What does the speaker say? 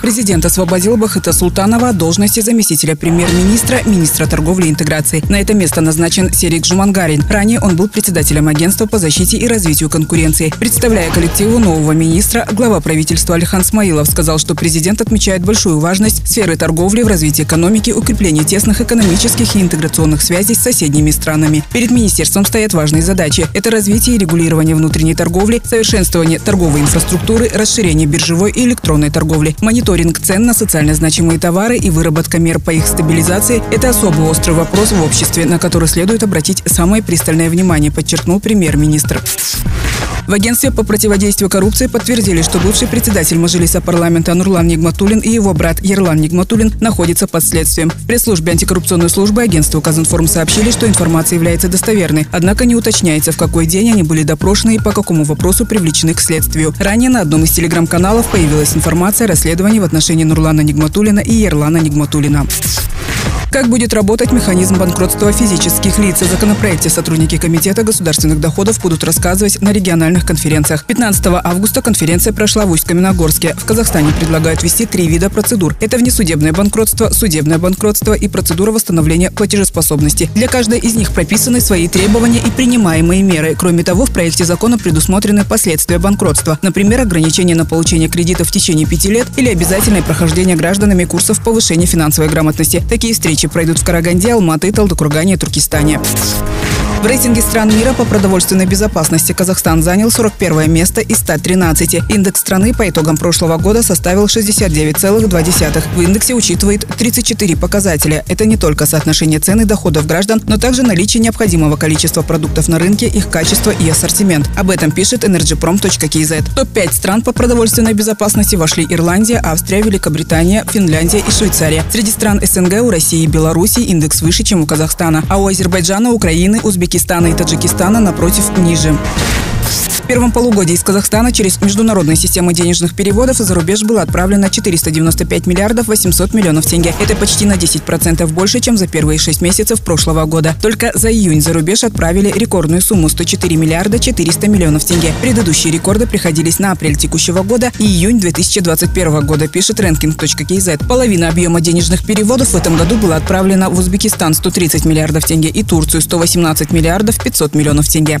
Президент освободил Бахыта Султанова от должности заместителя премьер-министра, министра торговли и интеграции. На это место назначен Серик Жумангарин. Ранее он был председателем агентства по защите и развитию конкуренции. Представляя коллективу нового министра, глава правительства Алихан Смаилов сказал, что президент отмечает большую важность сферы торговли в развитии экономики, укреплении тесных экономических и интеграционных связей с соседними странами. Перед министерством стоят важные задачи. Это развитие и регулирование внутренней торговли, совершенствование торговой инфраструктуры, расширение биржевой и электронной торговли, мониторинг цен на социально значимые товары и выработка мер по их стабилизации – это особо острый вопрос в обществе, на который следует обратить самое пристальное внимание, подчеркнул премьер-министр. В агентстве по противодействию коррупции подтвердили, что бывший председатель Мажилиса парламента Нурлан Нигматулин и его брат Ерлан Нигматулин находятся под следствием. В пресс-службе антикоррупционной службы агентства Казинформ сообщили, что информация является достоверной, однако не уточняется, в какой день они были допрошены и по какому вопросу привлечены к следствию. Ранее на одном из телеграм-каналов появилась информация о расследовании в отношении Нурлана Нигматулина и Ерлана Нигматулина. Как будет работать механизм банкротства физических лиц? В законопроекте сотрудники Комитета государственных доходов будут рассказывать на региональных конференциях. 15 августа конференция прошла в Усть-Каменогорске. В Казахстане предлагают ввести три вида процедур. Это внесудебное банкротство, судебное банкротство и процедура восстановления платежеспособности. Для каждой из них прописаны свои требования и принимаемые меры. Кроме того, в проекте закона предусмотрены последствия банкротства. Например, ограничение на получение кредита в течение пяти лет или обязательное прохождение гражданами курсов повышения финансовой грамотности. Такие встречи встречи пройдут в Караганде, Алматы, Талдыкургане и Туркестане. В рейтинге стран мира по продовольственной безопасности Казахстан занял 41 место из 113. Индекс страны по итогам прошлого года составил 69,2. В индексе учитывает 34 показателя. Это не только соотношение цен и доходов граждан, но также наличие необходимого количества продуктов на рынке, их качество и ассортимент. Об этом пишет energyprom.kz. Топ-5 стран по продовольственной безопасности вошли Ирландия, Австрия, Великобритания, Финляндия и Швейцария. Среди стран СНГ у России и Беларуси индекс выше, чем у Казахстана, а у Азербайджана, Украины, Узбекистана Узбекистана и Таджикистана, напротив, ниже. В первом полугодии из Казахстана через международные системы денежных переводов за рубеж было отправлено 495 миллиардов 800 миллионов тенге. Это почти на 10% больше, чем за первые шесть месяцев прошлого года. Только за июнь за рубеж отправили рекордную сумму 104 миллиарда 400 миллионов тенге. Предыдущие рекорды приходились на апрель текущего года и июнь 2021 года, пишет ranking.kz. Половина объема денежных переводов в этом году была отправлена в Узбекистан 130 миллиардов тенге и Турцию 118 миллиардов 500 миллионов тенге.